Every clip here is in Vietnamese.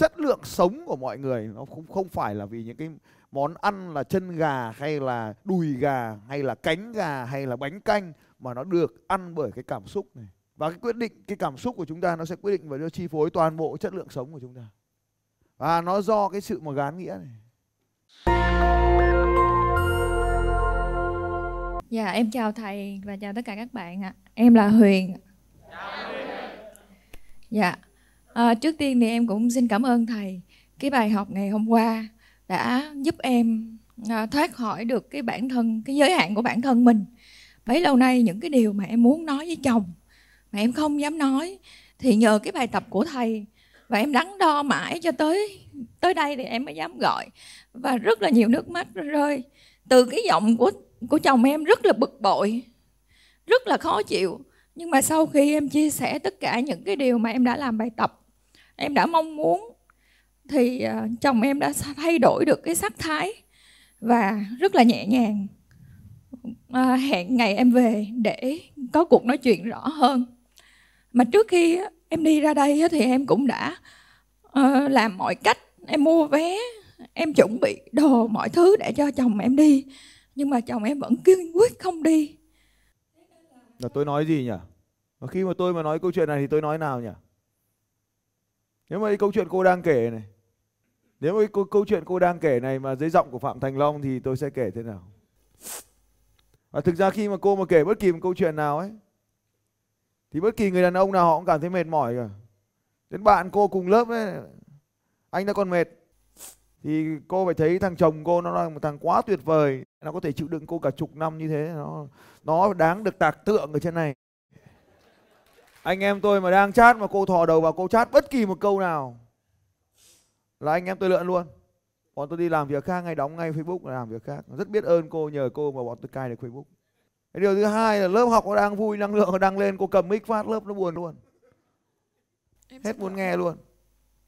chất lượng sống của mọi người nó không không phải là vì những cái món ăn là chân gà hay là đùi gà hay là cánh gà hay là bánh canh mà nó được ăn bởi cái cảm xúc này và cái quyết định cái cảm xúc của chúng ta nó sẽ quyết định và nó chi phối toàn bộ chất lượng sống của chúng ta và nó do cái sự mà gán nghĩa này Dạ em chào thầy và chào tất cả các bạn ạ. Em là Huyền. Dạ. À, trước tiên thì em cũng xin cảm ơn thầy. Cái bài học ngày hôm qua đã giúp em à, thoát khỏi được cái bản thân cái giới hạn của bản thân mình. Bấy lâu nay những cái điều mà em muốn nói với chồng mà em không dám nói thì nhờ cái bài tập của thầy và em đắn đo mãi cho tới tới đây thì em mới dám gọi. Và rất là nhiều nước mắt rơi. Từ cái giọng của của chồng em rất là bực bội rất là khó chịu. Nhưng mà sau khi em chia sẻ tất cả những cái điều mà em đã làm bài tập em đã mong muốn thì uh, chồng em đã thay đổi được cái sắc thái và rất là nhẹ nhàng. À, hẹn ngày em về để có cuộc nói chuyện rõ hơn. Mà trước khi em đi ra đây thì em cũng đã uh, làm mọi cách em mua vé em chuẩn bị đồ mọi thứ để cho chồng em đi. Nhưng mà chồng em vẫn kiên quyết không đi. Là tôi nói gì nhỉ? Mà khi mà tôi mà nói câu chuyện này thì tôi nói nào nhỉ? Nếu mà cái câu chuyện cô đang kể này nếu mà cái câu, chuyện cô đang kể này mà dưới giọng của phạm thành long thì tôi sẽ kể thế nào? Và thực ra khi mà cô mà kể bất kỳ một câu chuyện nào ấy thì bất kỳ người đàn ông nào họ cũng cảm thấy mệt mỏi cả. Đến bạn cô cùng lớp ấy anh đã còn mệt thì cô phải thấy thằng chồng cô nó là một thằng quá tuyệt vời. Nó có thể chịu đựng cô cả chục năm như thế nó nó đáng được tạc tượng ở trên này anh em tôi mà đang chat mà cô thò đầu vào cô chat bất kỳ một câu nào là anh em tôi lượn luôn. Bọn tôi đi làm việc khác ngay đóng ngay facebook làm việc khác. Rất biết ơn cô nhờ cô mà bọn tôi cai được facebook. Cái điều thứ hai là lớp học nó đang vui năng lượng nó đang lên cô cầm mic phát lớp nó buồn luôn. Hết muốn nghe luôn.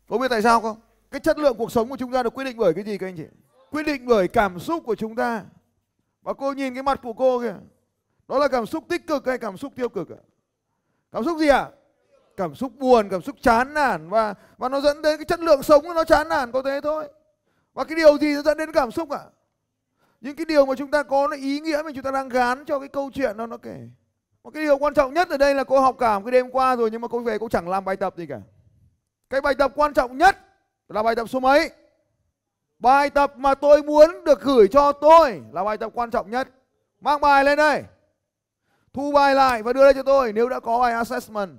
Có biết tại sao không? Cái chất lượng cuộc sống của chúng ta được quyết định bởi cái gì các anh chị? Quyết định bởi cảm xúc của chúng ta. Và cô nhìn cái mặt của cô kìa. Đó là cảm xúc tích cực hay cảm xúc tiêu cực ạ cảm xúc gì ạ? Cảm xúc buồn, cảm xúc chán nản và và nó dẫn đến cái chất lượng sống của nó chán nản, có thế thôi. Và cái điều gì nó dẫn đến cảm xúc ạ? Những cái điều mà chúng ta có nó ý nghĩa mà chúng ta đang gán cho cái câu chuyện nó nó kể. Một cái điều quan trọng nhất ở đây là cô học cảm cái đêm qua rồi nhưng mà cô về cô chẳng làm bài tập gì cả. Cái bài tập quan trọng nhất là bài tập số mấy? Bài tập mà tôi muốn được gửi cho tôi là bài tập quan trọng nhất. Mang bài lên đây thu bài lại và đưa lên cho tôi nếu đã có bài assessment.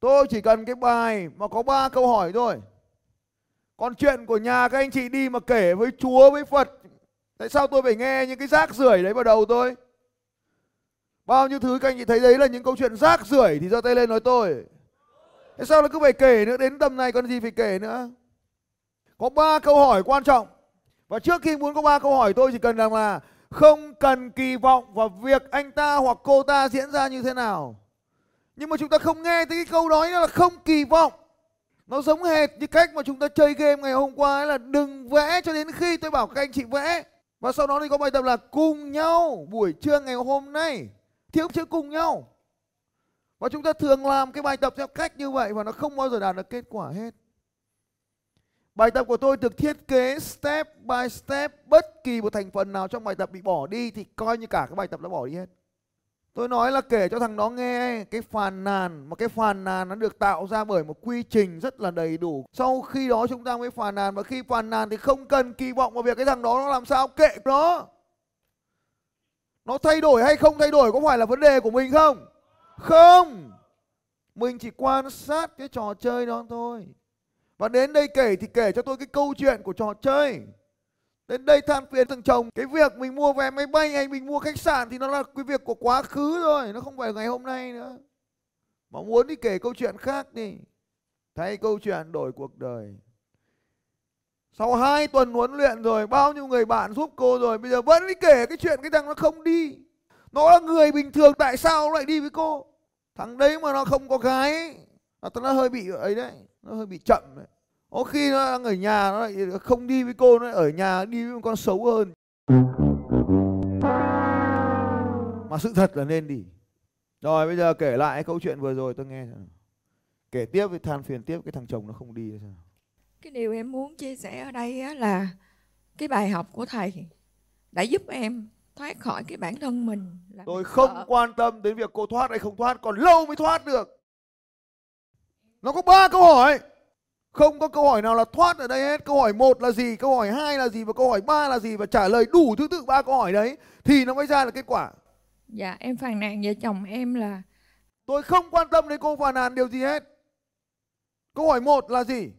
Tôi chỉ cần cái bài mà có ba câu hỏi thôi. Còn chuyện của nhà các anh chị đi mà kể với chúa, với phật, tại sao tôi phải nghe những cái rác rưởi đấy vào đầu tôi? Bao nhiêu thứ các anh chị thấy đấy là những câu chuyện rác rưởi thì giơ tay lên nói tôi. Thế sao nó cứ phải kể nữa? Đến tầm này còn gì phải kể nữa? Có ba câu hỏi quan trọng. Và trước khi muốn có ba câu hỏi, tôi chỉ cần rằng là không cần kỳ vọng vào việc anh ta hoặc cô ta diễn ra như thế nào. Nhưng mà chúng ta không nghe thấy cái câu đó là không kỳ vọng. Nó giống hệt như cách mà chúng ta chơi game ngày hôm qua ấy là Đừng vẽ cho đến khi tôi bảo các anh chị vẽ. Và sau đó thì có bài tập là cùng nhau buổi trưa ngày hôm nay. Thiếu chữ cùng nhau. Và chúng ta thường làm cái bài tập theo cách như vậy và nó không bao giờ đạt được kết quả hết. Bài tập của tôi được thiết kế step by step, bất kỳ một thành phần nào trong bài tập bị bỏ đi thì coi như cả cái bài tập đã bỏ đi hết. Tôi nói là kể cho thằng đó nghe cái phàn nàn, mà cái phàn nàn nó được tạo ra bởi một quy trình rất là đầy đủ. Sau khi đó chúng ta mới phàn nàn và khi phàn nàn thì không cần kỳ vọng vào việc cái thằng đó nó làm sao kệ nó. Nó thay đổi hay không thay đổi có phải là vấn đề của mình không? Không Mình chỉ quan sát cái trò chơi đó thôi và đến đây kể thì kể cho tôi cái câu chuyện của trò chơi. Đến đây than phiền thằng chồng Cái việc mình mua vé máy bay hay mình mua khách sạn Thì nó là cái việc của quá khứ rồi Nó không phải ngày hôm nay nữa. Mà muốn đi kể câu chuyện khác đi. Thay câu chuyện đổi cuộc đời. Sau 2 tuần huấn luyện rồi Bao nhiêu người bạn giúp cô rồi Bây giờ vẫn đi kể cái chuyện cái thằng nó không đi. Nó là người bình thường Tại sao nó lại đi với cô? Thằng đấy mà nó không có gái ấy, nó hơi bị ấy đấy nó hơi bị chậm đấy. Có khi nó đang ở nhà nó lại không đi với cô nó ở nhà đi với một con xấu hơn. Mà sự thật là nên đi. Rồi bây giờ kể lại câu chuyện vừa rồi tôi nghe kể tiếp với than phiền tiếp cái thằng chồng nó không đi sao? Cái điều em muốn chia sẻ ở đây á là cái bài học của thầy đã giúp em thoát khỏi cái bản thân mình là tôi không sợ. quan tâm đến việc cô thoát hay không thoát còn lâu mới thoát được nó có ba câu hỏi. Không có câu hỏi nào là thoát ở đây hết. Câu hỏi một là gì câu hỏi hai là gì và câu hỏi ba là gì và trả lời đủ thứ tự ba câu hỏi đấy thì nó mới ra là kết quả. Dạ em phàn nàn vợ chồng em là tôi không quan tâm đến cô phàn nàn điều gì hết. Câu hỏi một là gì?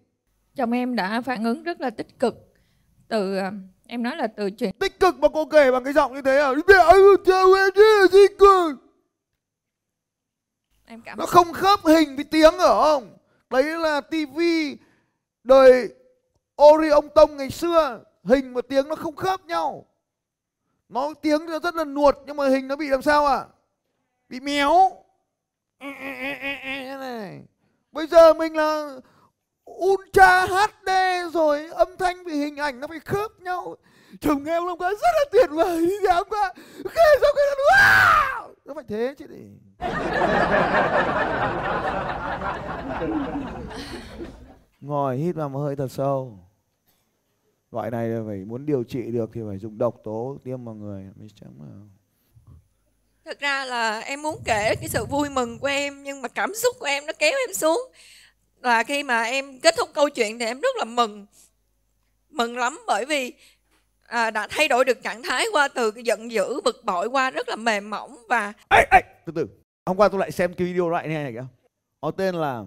Chồng em đã phản ứng rất là tích cực. Từ à, em nói là từ chuyện tích cực mà cô kể bằng cái giọng như thế à? Tích cực em cảm nó không khớp hình với tiếng ở không đấy là tivi đời ori ông tông ngày xưa. Hình và tiếng nó không khớp nhau. Nó tiếng nó rất là nuột nhưng mà hình nó bị làm sao ạ? Bị méo. Này. Bây giờ mình là ultra HD rồi âm thanh và hình ảnh nó phải khớp nhau. Chồng em hôm qua rất là tuyệt vời đi hôm qua kể xong cái nó wow! Nó phải thế chứ để ngồi hít vào một hơi thật sâu loại này là phải muốn điều trị được thì phải dùng độc tố tiêm vào người mới chẳng mà Thật ra là em muốn kể cái sự vui mừng của em nhưng mà cảm xúc của em nó kéo em xuống. Là khi mà em kết thúc câu chuyện thì em rất là mừng. Mừng lắm bởi vì à, đã thay đổi được trạng thái qua từ cái giận dữ, bực bội qua rất là mềm mỏng và Ê, ê, từ từ hôm qua tôi lại xem cái video loại này này kìa. Nó tên là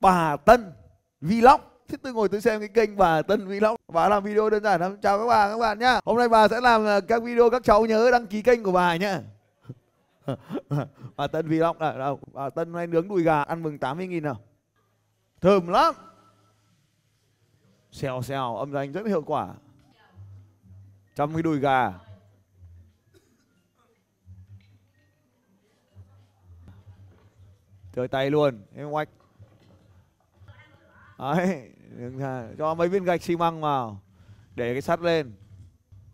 bà Tân Vlog. Thế tôi ngồi tôi xem cái kênh bà Tân Vlog. Bà làm video đơn giản lắm. Chào các bà các bạn nhá. Hôm nay bà sẽ làm ờ, các video các cháu nhớ đăng ký kênh của bà nhá. Bà Tân Vlog à, đâu Bà Tân hôm nay nướng đùi gà ăn mừng 80 nghìn nào. Thơm lắm. Xèo xèo âm thanh rất hiệu quả. Trong cái đùi gà. Chơi tay luôn Em oách Đấy. Cho mấy viên gạch xi măng vào Để cái sắt lên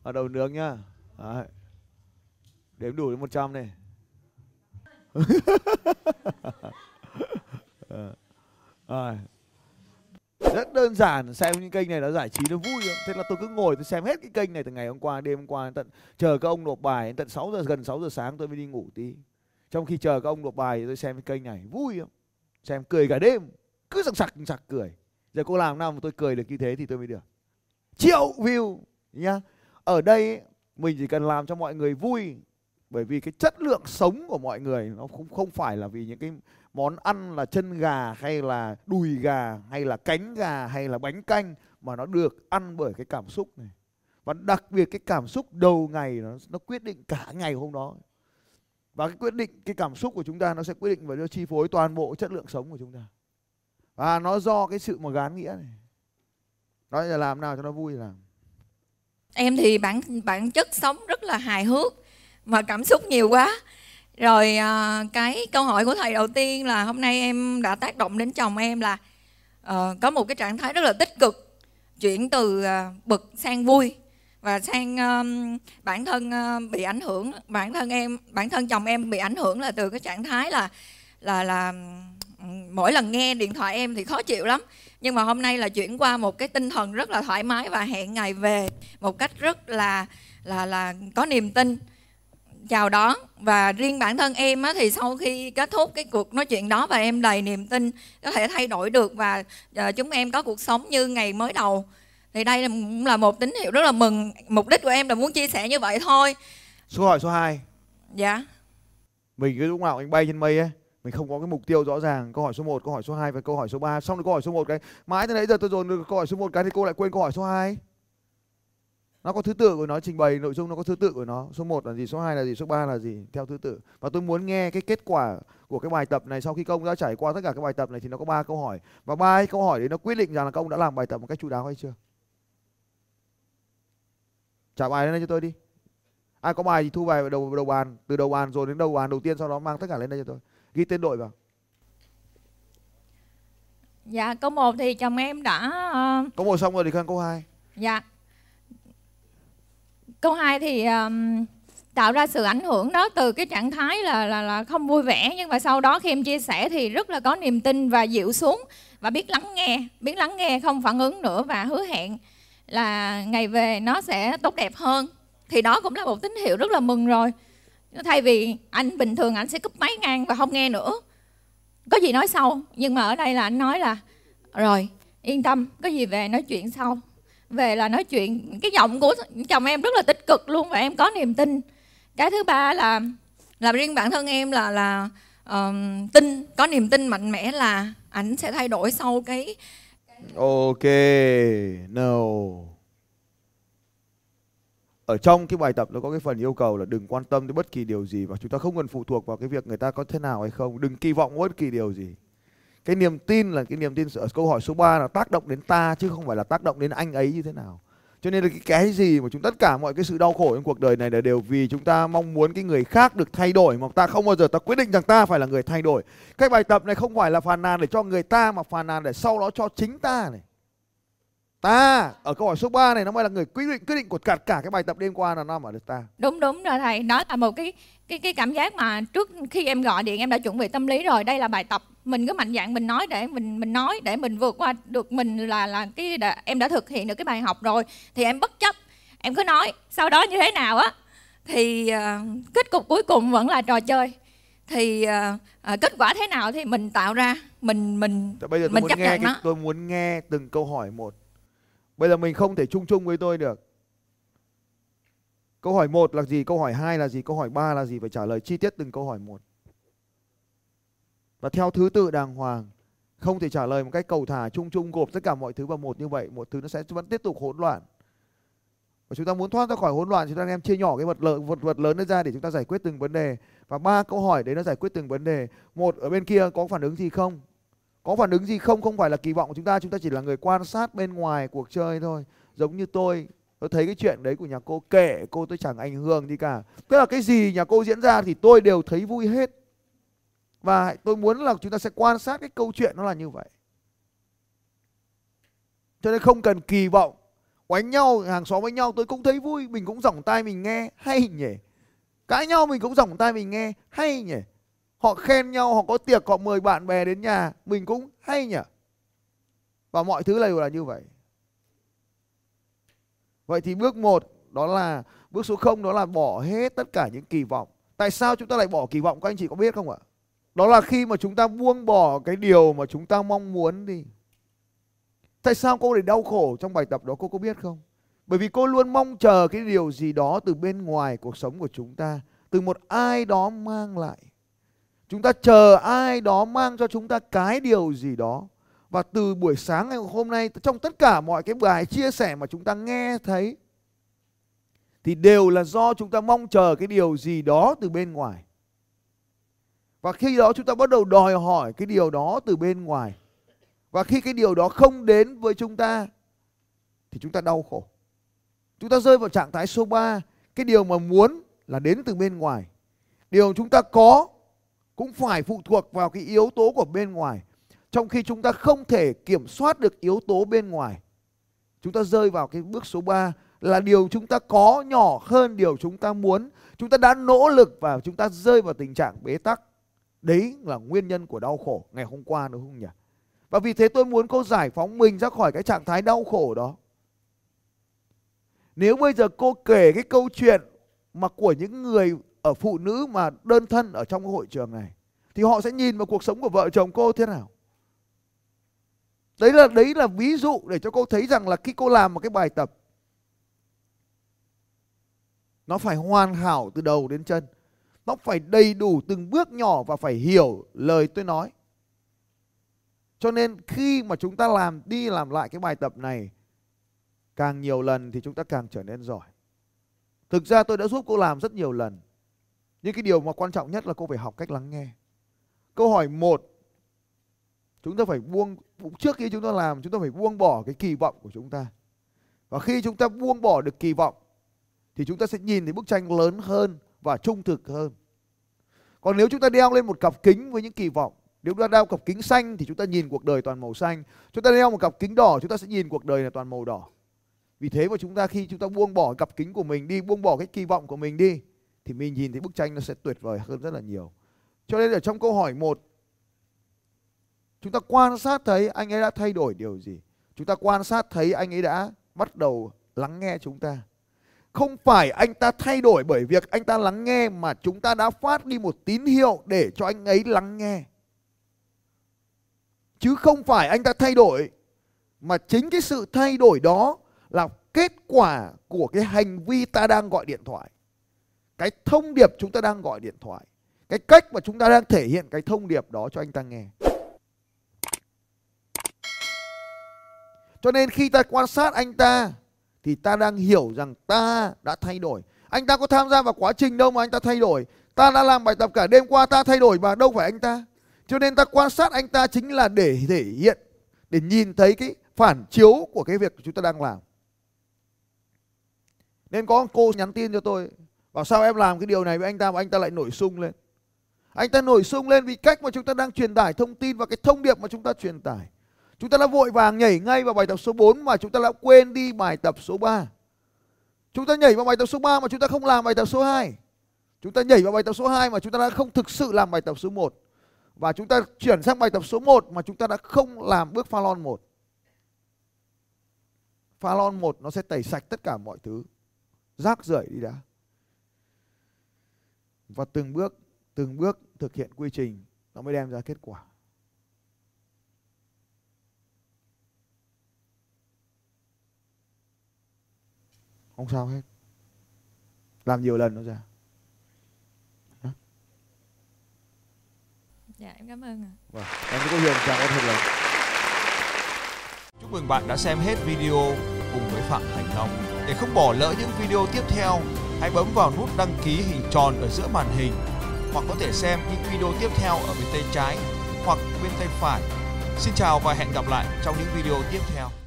ở đầu nướng nhá Đấy Đếm đủ đến 100 này ờ. Rồi. Rất đơn giản, xem những kênh này nó giải trí, nó vui lắm. Thế là tôi cứ ngồi, tôi xem hết cái kênh này từ ngày hôm qua, đêm hôm qua tận, chờ các ông nộp bài tận 6 giờ, gần 6 giờ sáng tôi mới đi ngủ tí. Trong khi chờ các ông nộp bài tôi xem cái kênh này vui không? Xem cười cả đêm, cứ sặc sặc sặc cười. Giờ cô làm nào mà tôi cười được như thế thì tôi mới được. Triệu view nhá. Ở đây ấy, mình chỉ cần làm cho mọi người vui bởi vì cái chất lượng sống của mọi người nó không không phải là vì những cái món ăn là chân gà hay là đùi gà hay là cánh gà hay là bánh canh mà nó được ăn bởi cái cảm xúc này và đặc biệt cái cảm xúc đầu ngày nó nó quyết định cả ngày hôm đó và cái quyết định cái cảm xúc của chúng ta nó sẽ quyết định và nó chi phối toàn bộ chất lượng sống của chúng ta. Và nó do cái sự mà gán nghĩa này. Nói là làm nào cho nó vui làm. Em thì bản bản chất sống rất là hài hước mà cảm xúc nhiều quá. Rồi à, cái câu hỏi của thầy đầu tiên là hôm nay em đã tác động đến chồng em là ờ, có một cái trạng thái rất là tích cực chuyển từ à, bực sang vui và sang um, bản thân uh, bị ảnh hưởng bản thân em bản thân chồng em bị ảnh hưởng là từ cái trạng thái là là là mỗi lần nghe điện thoại em thì khó chịu lắm. Nhưng mà hôm nay là chuyển qua một cái tinh thần rất là thoải mái và hẹn ngày về một cách rất là là là có niềm tin chào đón. Và riêng bản thân em á, thì sau khi kết thúc cái cuộc nói chuyện đó và em đầy niềm tin có thể thay đổi được và ờ, chúng em có cuộc sống như ngày mới đầu thì đây là cũng là một tín hiệu rất là mừng mục đích của em là muốn chia sẻ như vậy thôi. Số hỏi số 2 dạ. Mình cứ lúc nào anh bay trên mây ấy mình không có cái mục tiêu rõ ràng. Câu hỏi số 1, câu hỏi số 2 và câu hỏi số 3 xong rồi câu hỏi số 1 cái. Mãi từ nãy giờ tôi dồn được câu hỏi số 1 cái thì cô lại quên câu hỏi số 2 nó có thứ tự của nó trình bày nội dung nó có thứ tự của nó. Số 1 là gì số 2 là gì số 3 là gì theo thứ tự. Và tôi muốn nghe cái kết quả của cái bài tập này sau khi công đã trải qua tất cả các bài tập này thì nó có ba câu hỏi. Và ba cái câu hỏi đấy nó quyết định rằng là công đã làm bài tập một cách chu đáo hay chưa trả bài lên đây cho tôi đi. Ai có bài thì thu bài đầu đầu bàn từ đầu bàn rồi đến đầu bàn đầu tiên sau đó mang tất cả lên đây cho tôi. Ghi tên đội vào. Dạ câu 1 thì chồng em đã ờ, có một xong rồi thì sang câu 2 Dạ. Câu 2 thì um, tạo ra sự ảnh hưởng đó từ cái trạng thái là là là không vui vẻ. Nhưng mà sau đó khi em chia sẻ thì rất là có niềm tin và dịu xuống và biết lắng nghe biết lắng nghe không phản ứng nữa và hứa hẹn là ngày về nó sẽ tốt đẹp hơn. Thì đó cũng là một tín hiệu rất là mừng rồi. Thay vì anh bình thường anh sẽ cúp máy ngang và không nghe nữa. Có gì nói sau nhưng mà ở đây là anh nói là rồi yên tâm có gì về nói chuyện sau. Về là nói chuyện cái giọng của chồng em rất là tích cực luôn và em có niềm tin. Cái thứ ba là là riêng bản thân em là là uh, tin có niềm tin mạnh mẽ là ảnh sẽ thay đổi sau cái ok no ở trong cái bài tập nó có cái phần yêu cầu là đừng quan tâm tới bất kỳ điều gì và chúng ta không cần phụ thuộc vào cái việc người ta có thế nào hay không. Đừng kỳ vọng bất kỳ điều gì. Cái niềm tin là cái niềm tin ở câu hỏi số 3 là tác động đến ta chứ không phải là tác động đến anh ấy như thế nào cho nên là cái, cái gì mà chúng tất cả mọi cái sự đau khổ trong cuộc đời này là đều vì chúng ta mong muốn cái người khác được thay đổi mà ta không bao giờ ta quyết định rằng ta phải là người thay đổi. Cái bài tập này không phải là phàn nàn để cho người ta mà phàn nàn để sau đó cho chính ta này ta ở câu hỏi số 3 này nó mới là người quyết định quyết định của cả cả cái bài tập đêm qua là nằm ở được ta. Đúng đúng rồi thầy. Đó là một cái cái cái cảm giác mà trước khi em gọi điện em đã chuẩn bị tâm lý rồi. Đây là bài tập. Mình cứ mạnh dạn mình nói để mình mình nói để mình vượt qua được mình là là cái đã, em đã thực hiện được cái bài học rồi. Thì em bất chấp. Em cứ nói sau đó như thế nào á thì uh, kết cục cuối cùng vẫn là trò chơi. Thì uh, uh, kết quả thế nào thì mình tạo ra mình mình bây giờ tôi mình muốn chấp nghe nhận cái, nó. tôi muốn nghe từng câu hỏi một bây giờ mình không thể chung chung với tôi được. Câu hỏi một là gì? Câu hỏi hai là gì? Câu hỏi ba là gì? Phải trả lời chi tiết từng câu hỏi một. Và theo thứ tự đàng hoàng, không thể trả lời một cách cầu thả, chung chung gộp tất cả mọi thứ vào một như vậy, một thứ nó sẽ vẫn tiếp tục hỗn loạn. Và chúng ta muốn thoát ra khỏi hỗn loạn chúng ta anh em chia nhỏ cái vật lớn vật vật lớn ra để chúng ta giải quyết từng vấn đề. Và ba câu hỏi đấy nó giải quyết từng vấn đề. Một, ở bên kia có phản ứng gì không? Có phản ứng gì không? Không phải là kỳ vọng của chúng ta chúng ta chỉ là người quan sát bên ngoài cuộc chơi thôi. Giống như tôi tôi thấy cái chuyện đấy của nhà cô kể, cô tôi chẳng ảnh hưởng gì cả. Tức là cái gì nhà cô diễn ra thì tôi đều thấy vui hết. Và tôi muốn là chúng ta sẽ quan sát cái câu chuyện nó là như vậy. Cho nên không cần kỳ vọng. Quánh nhau, hàng xóm với nhau, tôi cũng thấy vui. Mình cũng giỏng tai mình nghe, hay nhỉ? Cãi nhau mình cũng giỏng tai mình nghe, hay nhỉ? Họ khen nhau, họ có tiệc, họ mời bạn bè đến nhà. Mình cũng hay nhỉ? Và mọi thứ đều là như vậy. Vậy thì bước một, đó là, bước số 0 đó là bỏ hết tất cả những kỳ vọng. Tại sao chúng ta lại bỏ kỳ vọng? Các anh chị có biết không ạ? Đó là khi mà chúng ta buông bỏ cái điều mà chúng ta mong muốn đi. Tại sao cô lại đau khổ trong bài tập đó? Cô có biết không? Bởi vì cô luôn mong chờ cái điều gì đó từ bên ngoài cuộc sống của chúng ta, từ một ai đó mang lại chúng ta chờ ai đó mang cho chúng ta cái điều gì đó. Và từ buổi sáng ngày hôm nay, trong tất cả mọi cái bài chia sẻ mà chúng ta nghe thấy, thì đều là do chúng ta mong chờ cái điều gì đó từ bên ngoài. Và khi đó chúng ta bắt đầu đòi hỏi cái điều đó từ bên ngoài. Và khi cái điều đó không đến với chúng ta, thì chúng ta đau khổ. Chúng ta rơi vào trạng thái số 3 cái điều mà muốn là đến từ bên ngoài. Điều chúng ta có cũng phải phụ thuộc vào cái yếu tố của bên ngoài. Trong khi chúng ta không thể kiểm soát được yếu tố bên ngoài, chúng ta rơi vào cái bước số 3 là điều chúng ta có nhỏ hơn điều chúng ta muốn. Chúng ta đã nỗ lực và chúng ta rơi vào tình trạng bế tắc. Đấy là nguyên nhân của đau khổ ngày hôm qua đúng không nhỉ? Và vì thế tôi muốn cô giải phóng mình ra khỏi cái trạng thái đau khổ đó. Nếu bây giờ cô kể cái câu chuyện mà của những người ở phụ nữ mà đơn thân ở trong cái hội trường này, thì họ sẽ nhìn vào cuộc sống của vợ chồng cô thế nào. Đấy là đấy là ví dụ để cho cô thấy rằng là khi cô làm một cái bài tập, nó phải hoàn hảo từ đầu đến chân. Nó phải đầy đủ từng bước nhỏ và phải hiểu lời tôi nói. Cho nên khi mà chúng ta làm, đi làm lại cái bài tập này, càng nhiều lần thì chúng ta càng trở nên giỏi. Thực ra tôi đã giúp cô làm rất nhiều lần nhưng cái điều mà quan trọng nhất là cô phải học cách lắng nghe câu hỏi một chúng ta phải buông trước khi chúng ta làm chúng ta phải buông bỏ cái kỳ vọng của chúng ta và khi chúng ta buông bỏ được kỳ vọng thì chúng ta sẽ nhìn thấy bức tranh lớn hơn và trung thực hơn còn nếu chúng ta đeo lên một cặp kính với những kỳ vọng nếu chúng ta đeo cặp kính xanh thì chúng ta nhìn cuộc đời toàn màu xanh chúng ta đeo một cặp kính đỏ chúng ta sẽ nhìn cuộc đời là toàn màu đỏ vì thế mà chúng ta khi chúng ta buông bỏ cặp kính của mình đi buông bỏ cái kỳ vọng của mình đi thì mình nhìn thấy bức tranh nó sẽ tuyệt vời hơn rất là nhiều. Cho nên ở trong câu hỏi một, chúng ta quan sát thấy anh ấy đã thay đổi điều gì? Chúng ta quan sát thấy anh ấy đã bắt đầu lắng nghe chúng ta. Không phải anh ta thay đổi bởi việc anh ta lắng nghe mà chúng ta đã phát đi một tín hiệu để cho anh ấy lắng nghe. Chứ không phải anh ta thay đổi, mà chính cái sự thay đổi đó là kết quả của cái hành vi ta đang gọi điện thoại cái thông điệp chúng ta đang gọi điện thoại. Cái cách mà chúng ta đang thể hiện cái thông điệp đó cho anh ta nghe. Cho nên khi ta quan sát anh ta, thì ta đang hiểu rằng ta đã thay đổi. Anh ta có tham gia vào quá trình đâu mà anh ta thay đổi. Ta đã làm bài tập cả đêm qua, ta thay đổi mà đâu phải anh ta. Cho nên ta quan sát anh ta chính là để thể hiện, để nhìn thấy cái phản chiếu của cái việc chúng ta đang làm. Nên có cô nhắn tin cho tôi bảo sao em làm cái điều này với anh ta mà anh ta lại nổi sung lên? Anh ta nổi sung lên vì cách mà chúng ta đang truyền tải thông tin và cái thông điệp mà chúng ta truyền tải. Chúng ta đã vội vàng nhảy ngay vào bài tập số 4 mà chúng ta đã quên đi bài tập số 3 chúng ta nhảy vào bài tập số 3 mà chúng ta không làm bài tập số 2 chúng ta nhảy vào bài tập số 2 mà chúng ta đã không thực sự làm bài tập số 1 và chúng ta chuyển sang bài tập số 1 mà chúng ta đã không làm bước pha lon 1 pha lon 1 nó sẽ tẩy sạch tất cả mọi thứ. Rác rưởi đi đã và từng bước từng bước thực hiện quy trình nó mới đem ra kết quả. Không sao hết. Làm nhiều lần nó ra dạ em cảm ơn ạ. Vâng em có huyền chào con thật lòng Chúc mừng bạn đã xem hết video cùng với Phạm Thành Long. Để không bỏ lỡ những video tiếp theo, hãy bấm vào nút đăng ký hình tròn ở giữa màn hình, hoặc có thể xem những video tiếp theo ở bên tay trái hoặc bên tay phải. Xin chào và hẹn gặp lại trong những video tiếp theo.